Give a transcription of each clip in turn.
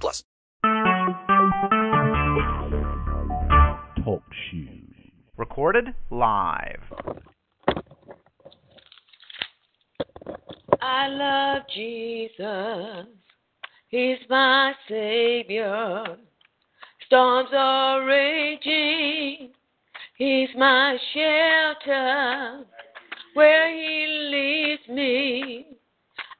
plus. Talk shoes. Recorded live. I love Jesus. He's my Savior. Storms are raging. He's my shelter. Where He leads me,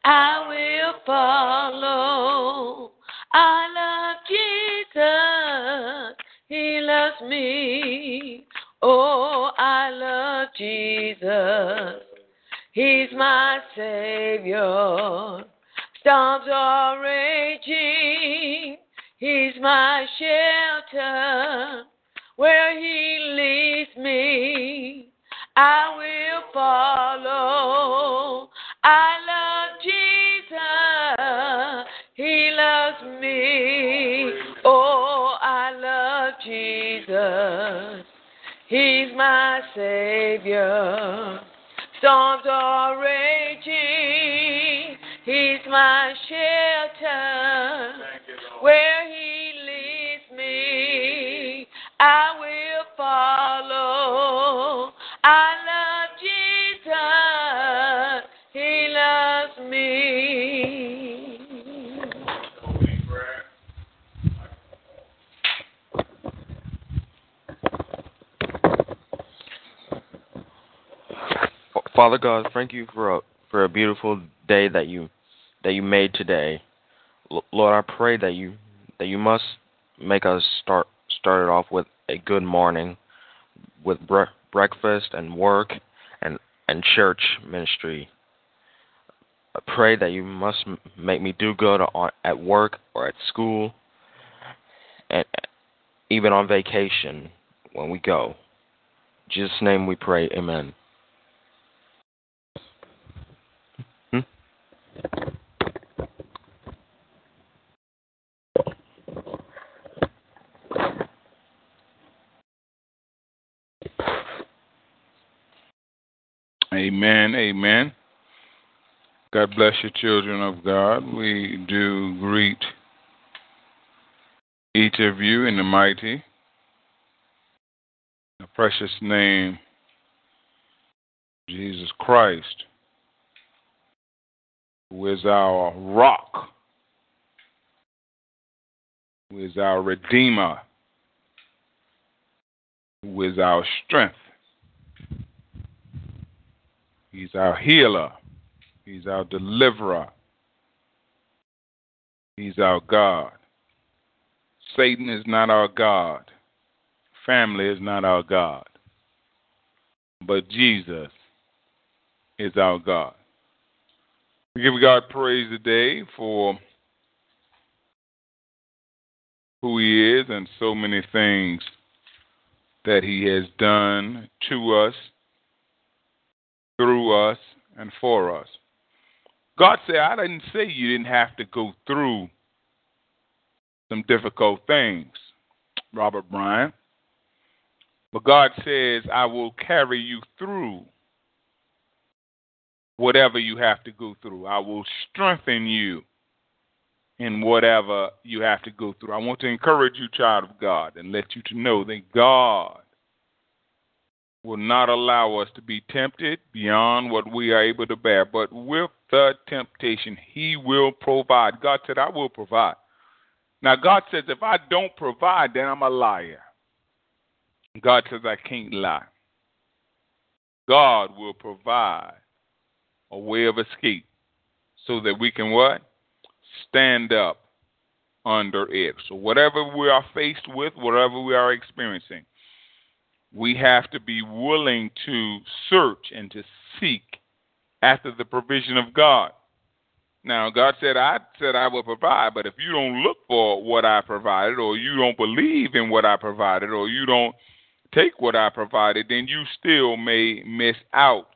I will follow. I love Jesus. He loves me. Oh, I love Jesus. He's my Savior. Storms are raging. He's my shelter. Where He leads me, I will follow. I love Jesus. He's my Savior. Storms are raging. He's my shelter. Where Father God, thank you for a for a beautiful day that you that you made today. L- Lord, I pray that you that you must make us start start it off with a good morning, with bre- breakfast and work and and church ministry. I pray that you must make me do good on, at work or at school, and even on vacation when we go. In Jesus' name we pray. Amen. Amen. Amen. God bless you, children of God. We do greet each of you in the mighty, the precious name, Jesus Christ, who is our rock, who is our redeemer, who is our strength. He's our healer. He's our deliverer. He's our God. Satan is not our God. Family is not our God. But Jesus is our God. We give God praise today for who He is and so many things that He has done to us through us and for us. God said, I didn't say you didn't have to go through some difficult things, Robert Bryan. But God says, I will carry you through whatever you have to go through. I will strengthen you in whatever you have to go through. I want to encourage you, child of God, and let you to know that God will not allow us to be tempted beyond what we are able to bear. But with the temptation, He will provide. God said, I will provide. Now, God says, if I don't provide, then I'm a liar. God says, I can't lie. God will provide a way of escape so that we can what? Stand up under it. So, whatever we are faced with, whatever we are experiencing, we have to be willing to search and to seek after the provision of God. Now, God said, I said I will provide, but if you don't look for what I provided, or you don't believe in what I provided, or you don't take what I provided, then you still may miss out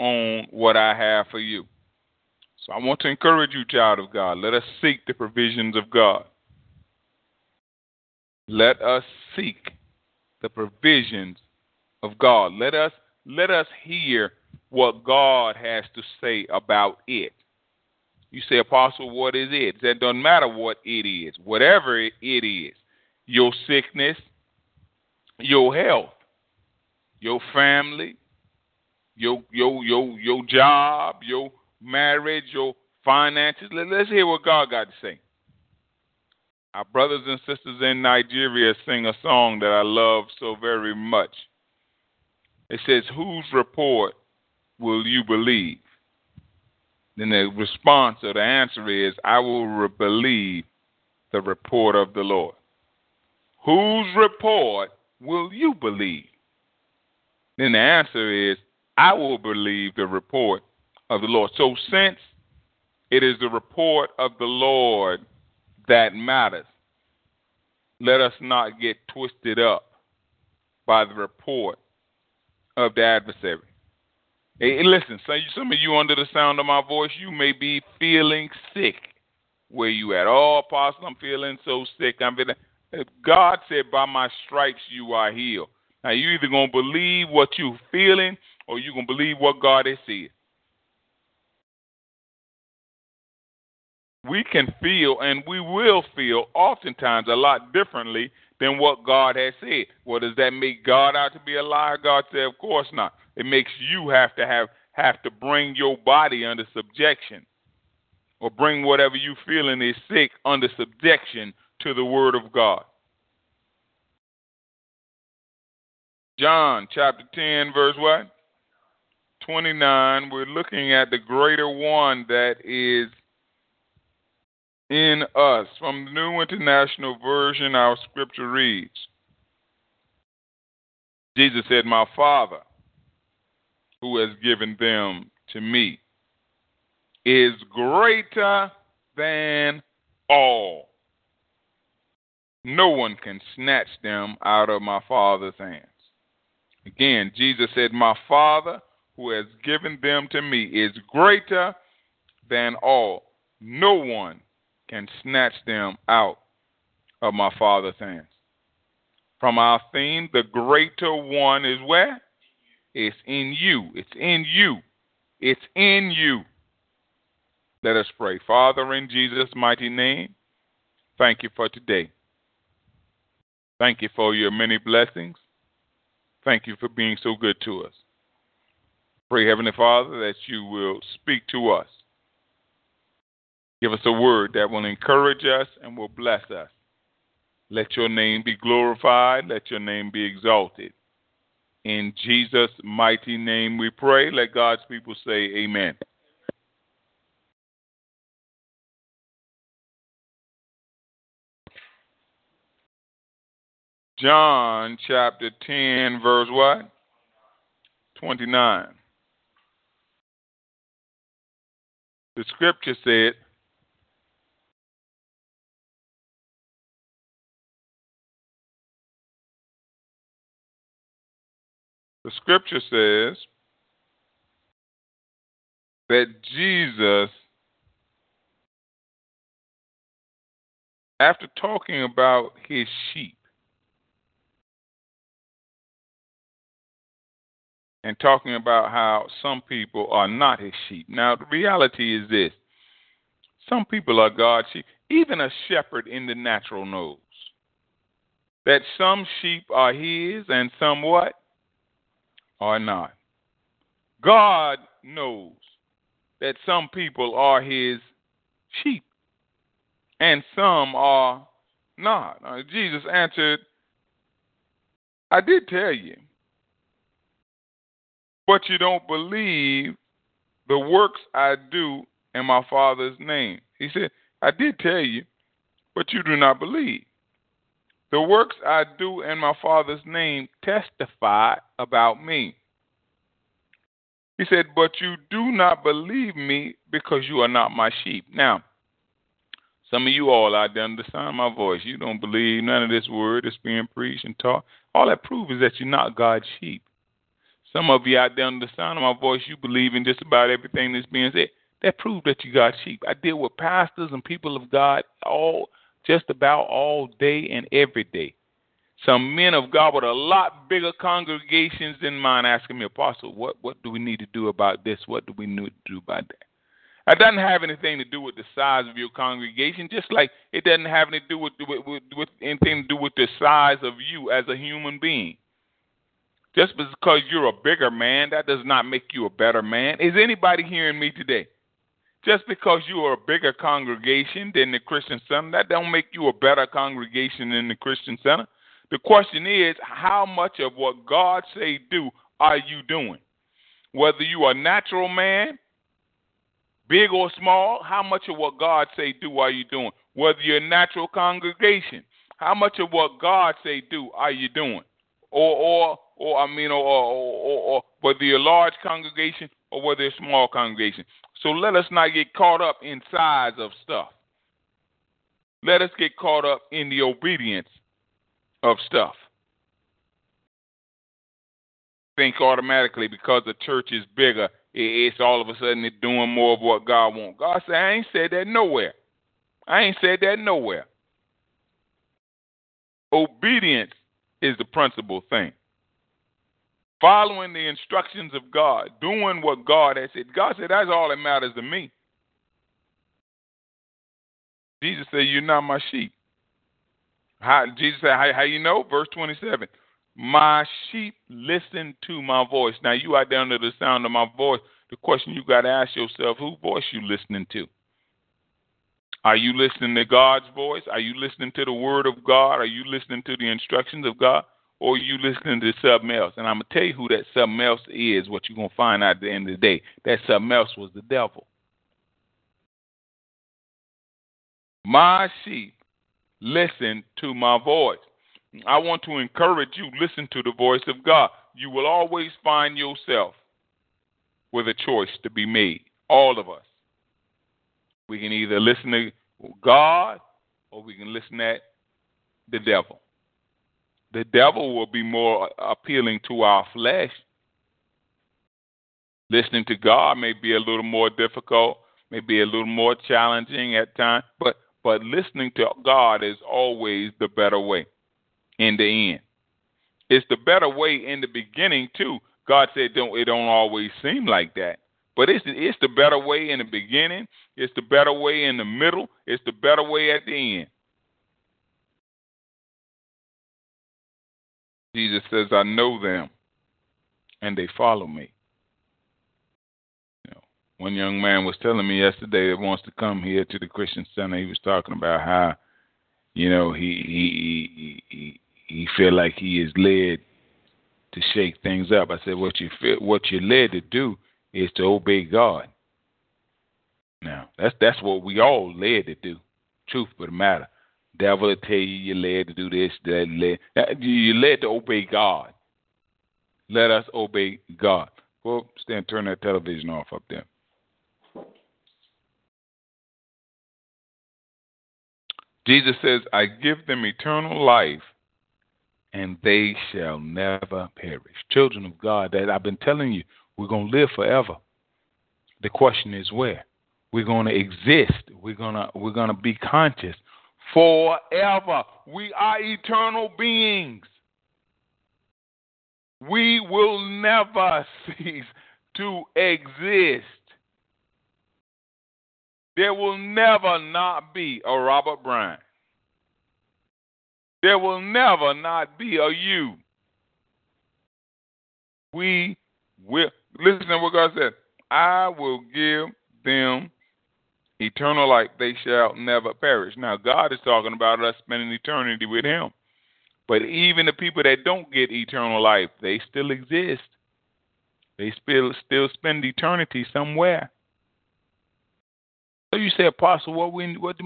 on what I have for you. So I want to encourage you, child of God. Let us seek the provisions of God. Let us seek the provisions of God. Let us let us hear what God has to say about it. You say, Apostle, what is it? That doesn't matter what it is. Whatever it is, your sickness, your health, your family, your your your your job, your marriage, your finances. Let, us hear what God got to say. Our brothers and sisters in Nigeria sing a song that I love so very much. It says, Whose report will you believe? Then the response or the answer is, I will re- believe the report of the Lord. Whose report will you believe? Then the answer is, I will believe the report of the Lord. So, since it is the report of the Lord that matters, let us not get twisted up by the report of the adversary. Hey, listen, some of you under the sound of my voice, you may be feeling sick. Where you at? Oh, Apostle, I'm feeling so sick. I'm feeling. Uh, God said, "By my stripes you are healed." Now you either gonna believe what you're feeling, or you gonna believe what God is said. We can feel, and we will feel, oftentimes a lot differently than what God has said. Well, does that make God out to be a liar? God said, of course not. It makes you have to have have to bring your body under subjection, or bring whatever you feeling is sick under subjection to the Word of God. John chapter 10, verse what? 29. We're looking at the greater one that is in us. From the New International Version, our scripture reads Jesus said, My Father, who has given them to me, is greater than all. No one can snatch them out of my Father's hands. Again, Jesus said, My Father, who has given them to me, is greater than all. No one can snatch them out of my Father's hands. From our theme, the greater one is where? It's in you. It's in you. It's in you. Let us pray. Father, in Jesus' mighty name, thank you for today. Thank you for your many blessings. Thank you for being so good to us. Pray, Heavenly Father, that you will speak to us Give us a word that will encourage us and will bless us. Let your name be glorified. Let your name be exalted. In Jesus' mighty name we pray. Let God's people say, Amen. John chapter 10, verse what? 29. The scripture said, The scripture says that Jesus, after talking about his sheep and talking about how some people are not his sheep. Now, the reality is this some people are God's sheep. Even a shepherd in the natural knows that some sheep are his and some what? Or not. God knows that some people are his sheep and some are not. Now, Jesus answered, I did tell you, but you don't believe the works I do in my Father's name. He said, I did tell you, but you do not believe. The works I do in my Father's name testify about me. He said, But you do not believe me because you are not my sheep. Now, some of you all out there understand my voice. You don't believe none of this word that's being preached and taught. All that proves is that you're not God's sheep. Some of you out there understand my voice, you believe in just about everything that's being said. That proves that you got sheep. I deal with pastors and people of God all just about all day and every day. Some men of God with a lot bigger congregations than mine asking me, Apostle, what, what do we need to do about this? What do we need to do about that? That doesn't have anything to do with the size of your congregation, just like it doesn't have anything to do with, with, with, anything to do with the size of you as a human being. Just because you're a bigger man, that does not make you a better man. Is anybody hearing me today? Just because you are a bigger congregation than the Christian Center, that don't make you a better congregation than the Christian Center. The question is, how much of what God say do are you doing? Whether you are natural man, big or small, how much of what God say do are you doing? Whether you're natural congregation, how much of what God say do are you doing? Or, or, or I mean, or, or, or, or whether you're a large congregation or whether a small congregation. So let us not get caught up in size of stuff. Let us get caught up in the obedience of stuff. Think automatically because the church is bigger, it's all of a sudden it's doing more of what God wants. God said, I ain't said that nowhere. I ain't said that nowhere. Obedience is the principal thing. Following the instructions of God, doing what God has said. God said, that's all that matters to me. Jesus said, You're not my sheep. How, Jesus said, how, how you know? Verse 27. My sheep listen to my voice. Now, you out there under the sound of my voice, the question you got to ask yourself, whose voice you listening to? Are you listening to God's voice? Are you listening to the word of God? Are you listening to the instructions of God? Or are you listening to something else? And I'm to tell you who that something else is, what you're to find out at the end of the day. That something else was the devil. My sheep listen to my voice. I want to encourage you listen to the voice of God. You will always find yourself with a choice to be made. All of us. We can either listen to God or we can listen to the devil. The devil will be more appealing to our flesh. Listening to God may be a little more difficult, may be a little more challenging at times, but but listening to God is always the better way in the end. It's the better way in the beginning too. God said don't it don't always seem like that. But it's it's the better way in the beginning, it's the better way in the middle, it's the better way at the end. Jesus says, I know them and they follow me. One young man was telling me yesterday that wants to come here to the Christian Center. He was talking about how, you know, he he he he feel like he is led to shake things up. I said, what you feel, what you're led to do is to obey God. Now, that's that's what we all led to do. Truth of the matter. Devil will tell you you're led to do this, that, led. You're led to obey God. Let us obey God. Well, stand, turn that television off up there. Jesus says, I give them eternal life, and they shall never perish. Children of God, that I've been telling you, we're going to live forever. The question is where? We're going to exist. We're going to we're going to be conscious forever. We are eternal beings. We will never cease to exist. There will never not be a Robert Bryant. There will never not be a you. We will listen to what God said. I will give them eternal life. They shall never perish. Now God is talking about us spending eternity with Him. But even the people that don't get eternal life, they still exist. They still still spend eternity somewhere. So you say, Apostle, what we what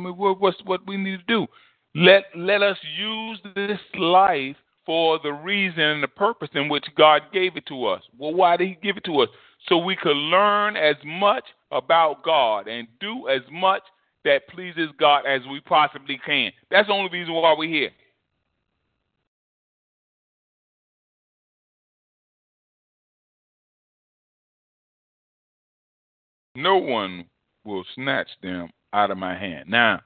what we need to do? Let let us use this life for the reason and the purpose in which God gave it to us. Well, why did He give it to us? so we could learn as much about God and do as much that pleases God as we possibly can. That's the only reason why we're here. No one will snatch them out of my hand. Now,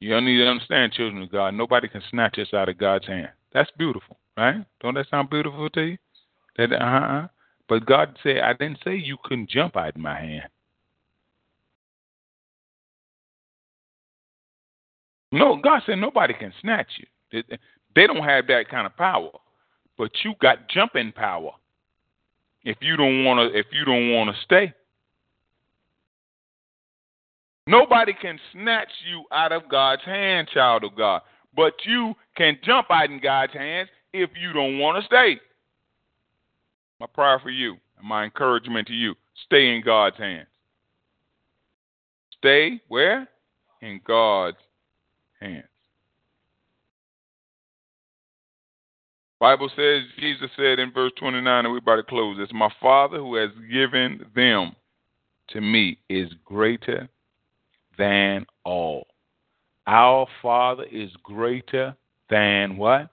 you don't need to understand, children of God, nobody can snatch us out of God's hand. That's beautiful, right? Don't that sound beautiful to you? That uh-huh. But God said, I didn't say you couldn't jump out of my hand. No, God said nobody can snatch you. They don't have that kind of power, but you got jumping power. If you don't want to, if you don't want to stay, nobody can snatch you out of God's hand, child of God. But you can jump out in God's hands if you don't want to stay. My prayer for you and my encouragement to you: stay in God's hands. Stay where? In God's hands. Bible says, Jesus said in verse 29, and we're about to close this, My Father who has given them to me is greater than all. Our Father is greater than what?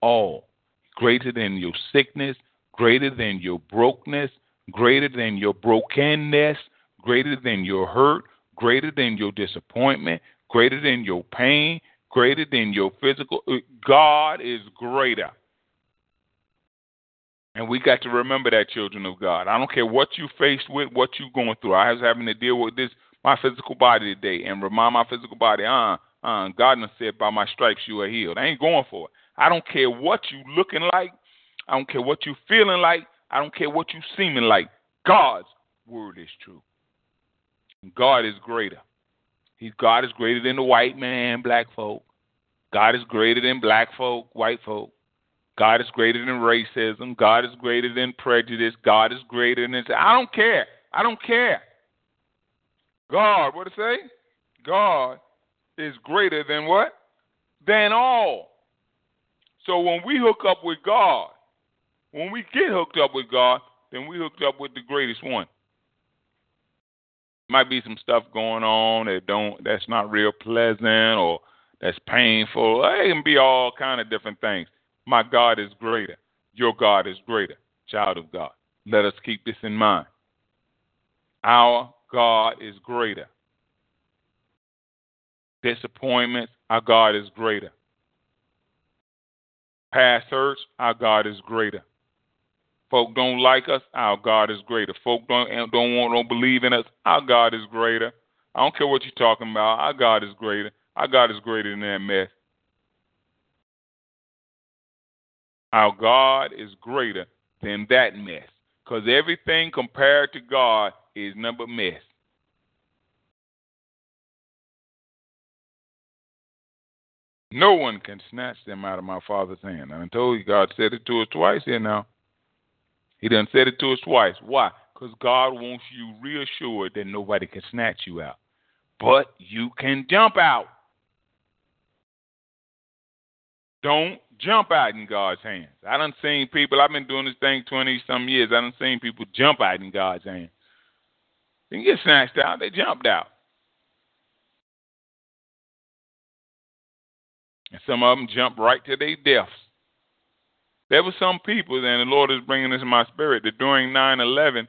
All. Greater than your sickness, greater than your brokenness, greater than your brokenness, greater than your hurt, greater than your disappointment, greater than your pain, greater than your physical. Uh, God is greater. And we got to remember that, children of God. I don't care what you faced with, what you're going through. I was having to deal with this, my physical body today, and remind my physical body, uh, uh, God said, by my stripes you are healed. I ain't going for it. I don't care what you looking like. I don't care what you feeling like. I don't care what you seeming like. God's word is true. God is greater. He's God is greater than the white man, black folk. God is greater than black folk, white folk. God is greater than racism. God is greater than prejudice. God is greater than I don't care. I don't care. God, what it say? God is greater than what? Than all. So when we hook up with God, when we get hooked up with God, then we hooked up with the greatest one might be some stuff going on that don't that's not real pleasant or that's painful. It can be all kind of different things. My God is greater. Your God is greater. Child of God. Let us keep this in mind. Our God is greater. Disappointments, our God is greater. Past hurts, our God is greater. Folk don't like us, our God is greater. Folk don't don't want don't believe in us, our God is greater. I don't care what you're talking about, our God is greater. Our God is greater than that mess. Our God is greater than that mess. Because everything compared to God is number mess. No one can snatch them out of my Father's hand. I told you God said it to us twice here now. He done said it to us twice. Why? Because God wants you reassured that nobody can snatch you out. But you can jump out. Don't jump out in God's hands. I done seen people, I've been doing this thing 20 some years, I done seen people jump out in God's hands. They get snatched out, they jumped out. And some of them jump right to their deaths. There were some people, and the Lord is bringing this in my spirit, that during 9 11,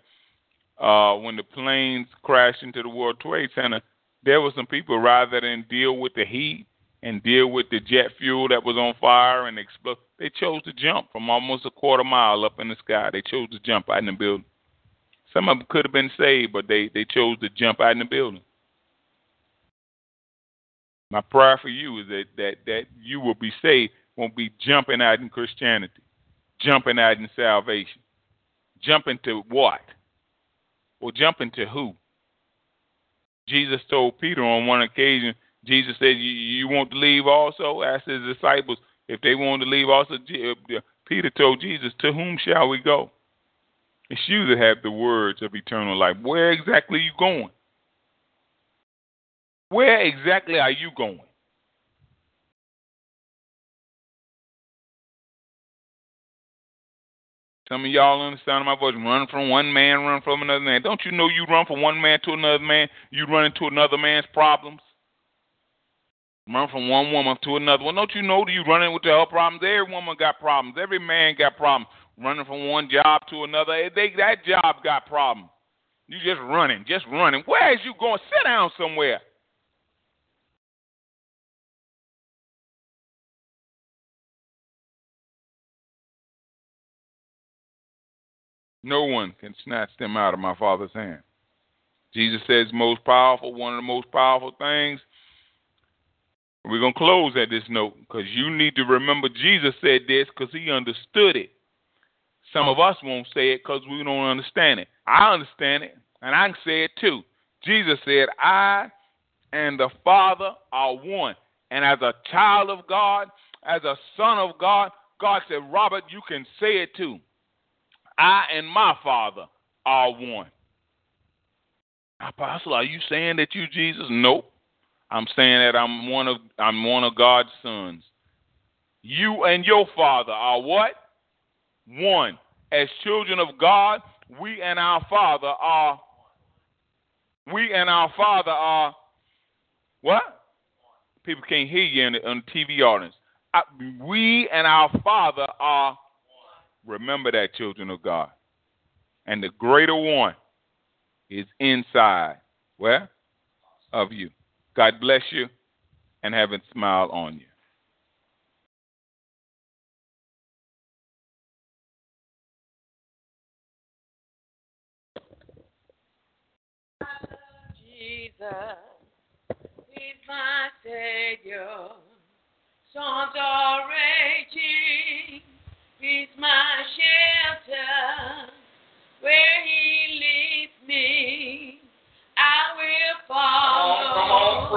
uh, when the planes crashed into the World Trade Center, there were some people, rather than deal with the heat and deal with the jet fuel that was on fire and explode, they chose to jump from almost a quarter mile up in the sky. They chose to jump out in the building. Some of them could have been saved, but they, they chose to jump out in the building. My prayer for you is that, that, that you will be saved, won't be jumping out in Christianity jumping out in salvation. Jumping to what? Or jumping to who? Jesus told Peter on one occasion, Jesus said, You, you want to leave also? Asked his disciples if they wanted to leave also. Uh, Peter told Jesus, To whom shall we go? It's you that have the words of eternal life. Where exactly are you going? Where exactly are you going? Some of y'all understand my voice. Run from one man, run from another man. Don't you know you run from one man to another man, you run into another man's problems? Run from one woman to another one. Don't you know that you run into her problems? Every woman got problems. Every man got problems. Running from one job to another, they, that job got problems. You just running, just running. Where is you going? Sit down somewhere. No one can snatch them out of my Father's hand. Jesus says most powerful, one of the most powerful things. We're going to close at this note because you need to remember Jesus said this because he understood it. Some of us won't say it because we don't understand it. I understand it, and I can say it too. Jesus said, I and the Father are one. And as a child of God, as a son of God, God said, Robert, you can say it too. I and my Father are one. Apostle, are you saying that you Jesus? Nope. I'm saying that I'm one of I'm one of God's sons. You and your Father are what? One. As children of God, we and our Father are we and our Father are what? People can't hear you in the, on the TV audience. I, we and our Father are Remember that, children of God. And the greater one is inside. Where? Of you. God bless you and heaven smile on you. He's my Savior. Storms are raging. He's my shelter. Where He leads me, I will follow. Come on,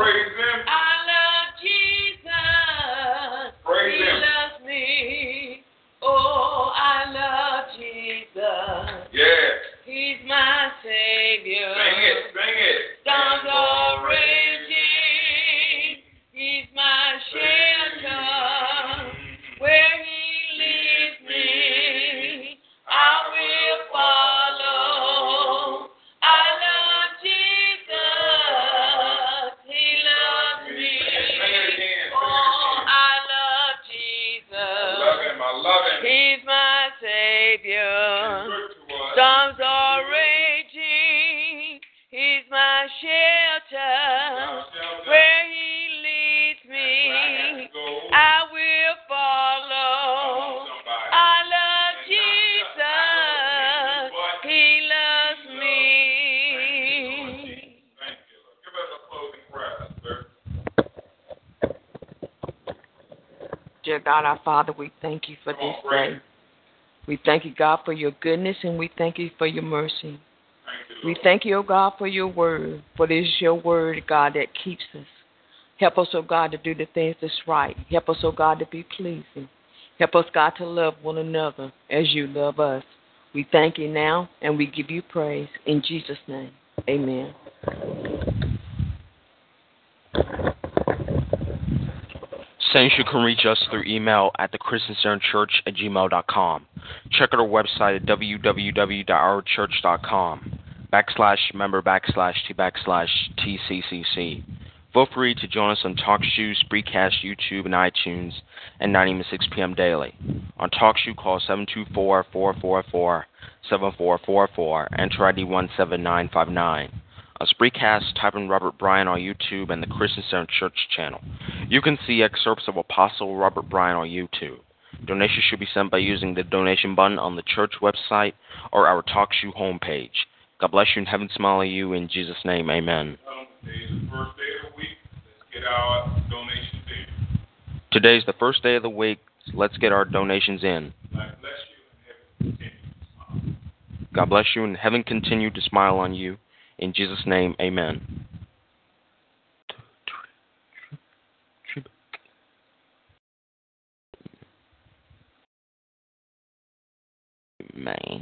God, our Father, we thank you for this day. We thank you, God, for your goodness and we thank you for your mercy. We thank you, O God, for your word, for it is your word, God, that keeps us. Help us, O God, to do the things that's right. Help us, O God, to be pleasing. Help us, God, to love one another as you love us. We thank you now and we give you praise. In Jesus' name, amen. Saints, you can reach us through email at thechristiancentchurch at gmail.com. Check out our website at www.ourchurch.com backslash member backslash t backslash tccc. Feel free to join us on TalkShoe, Spreecast, YouTube, and iTunes at 9 a.m. to 6 p.m. daily. On TalkShoe, call 724-444-7444, enter ID 17959. On Spreecast, type in Robert Bryan on YouTube and the Christian Center Church channel. You can see excerpts of Apostle Robert Bryan on YouTube. Donations should be sent by using the donation button on the church website or our TalkShoe homepage. God bless you and heaven smile on you in Jesus' name. Amen. Today is the first day of the week. Let's get our donations in. Today's the first day of the week. Let's get our donations in. God bless you and heaven continue to smile on you. In Jesus' name, amen. Man.